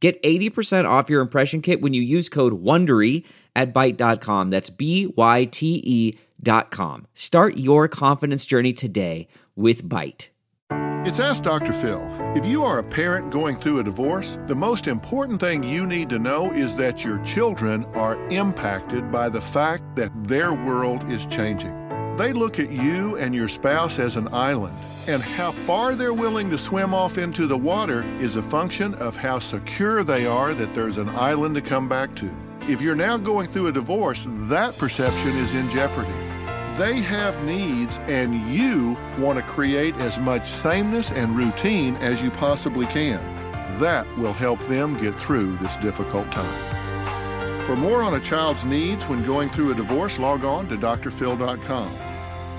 Get 80% off your impression kit when you use code WONDERY at Byte.com. That's B-Y-T-E dot com. Start your confidence journey today with Byte. It's Ask Dr. Phil. If you are a parent going through a divorce, the most important thing you need to know is that your children are impacted by the fact that their world is changing. They look at you and your spouse as an island, and how far they're willing to swim off into the water is a function of how secure they are that there's an island to come back to. If you're now going through a divorce, that perception is in jeopardy. They have needs, and you want to create as much sameness and routine as you possibly can. That will help them get through this difficult time. For more on a child's needs when going through a divorce, log on to drphil.com.